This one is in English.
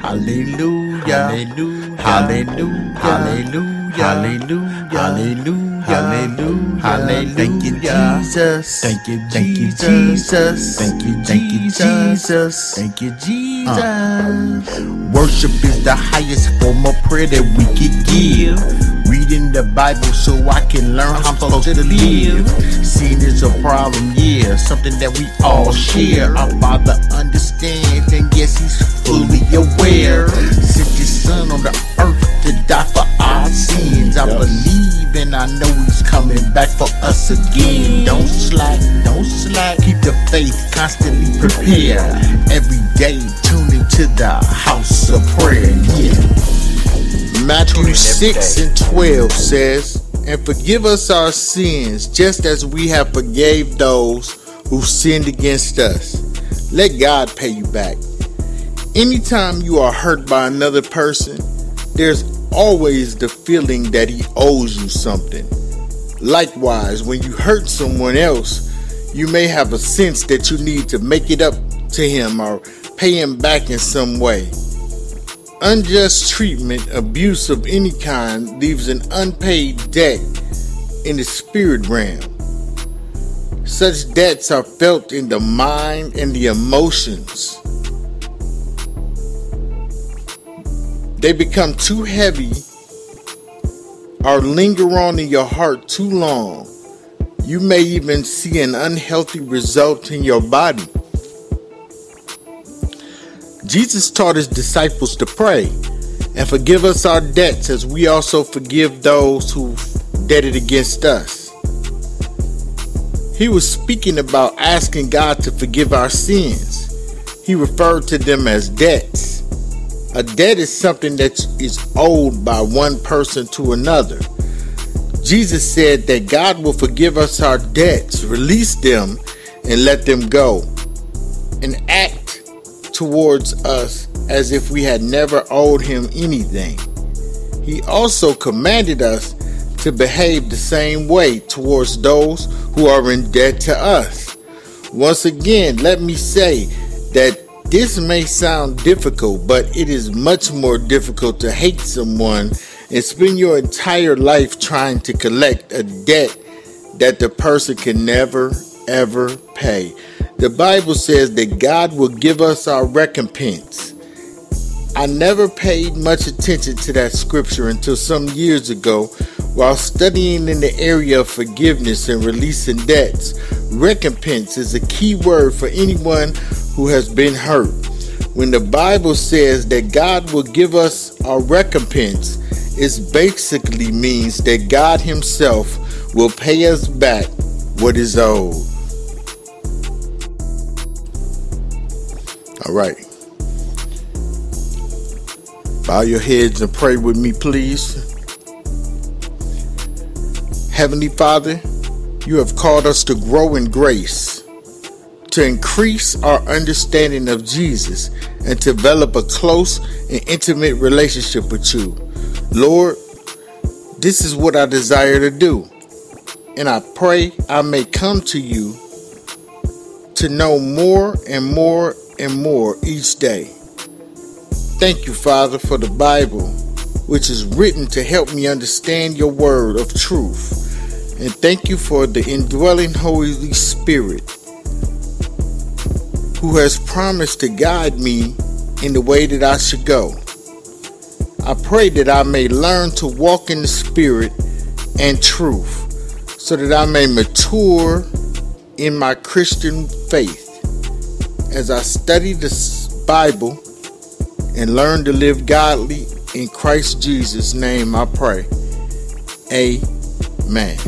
Hallelujah. Hallelujah. Hallelujah. Hallelujah. Hallelujah. Hallelujah. Hallelujah. Hallelujah. Thank you, Jesus. Thank you, Thank you, Jesus. Thank you, Thank you, Jesus. Thank you, uh. Jesus. Worship is the highest form of prayer that we could give. Reading the Bible so I can learn how I'm supposed to live. Sin is a problem, something that we all share. Our Father understands, and yes, He's fully aware. Sent His Son on the earth to die for our sins. I believe and I know He's coming back for us again. Don't slack, don't slack. Keep the faith constantly prepared. Every day, tune into the house of prayer. Yeah. Matthew 6 and 12 says, And forgive us our sins, just as we have forgave those who sinned against us. Let God pay you back. Anytime you are hurt by another person, there's always the feeling that he owes you something. Likewise, when you hurt someone else, you may have a sense that you need to make it up to him or pay him back in some way. Unjust treatment, abuse of any kind, leaves an unpaid debt in the spirit realm. Such debts are felt in the mind and the emotions. They become too heavy or linger on in your heart too long. You may even see an unhealthy result in your body. Jesus taught his disciples to pray and forgive us our debts as we also forgive those who debted against us. He was speaking about asking God to forgive our sins. He referred to them as debts. A debt is something that is owed by one person to another. Jesus said that God will forgive us our debts, release them, and let them go, and act towards us as if we had never owed him anything. He also commanded us to behave the same way towards those who are in debt to us. Once again, let me say that this may sound difficult, but it is much more difficult to hate someone and spend your entire life trying to collect a debt that the person can never, ever pay. The Bible says that God will give us our recompense. I never paid much attention to that scripture until some years ago while studying in the area of forgiveness and releasing debts. Recompense is a key word for anyone who has been hurt. When the Bible says that God will give us our recompense, it basically means that God Himself will pay us back what is owed. All right. Bow your heads and pray with me, please. Heavenly Father, you have called us to grow in grace, to increase our understanding of Jesus, and to develop a close and intimate relationship with you. Lord, this is what I desire to do, and I pray I may come to you to know more and more and more each day. Thank you, Father, for the Bible, which is written to help me understand your word of truth. And thank you for the indwelling Holy Spirit, who has promised to guide me in the way that I should go. I pray that I may learn to walk in the Spirit and truth, so that I may mature in my Christian faith as I study the Bible and learn to live godly in Christ Jesus' name. I pray. Amen.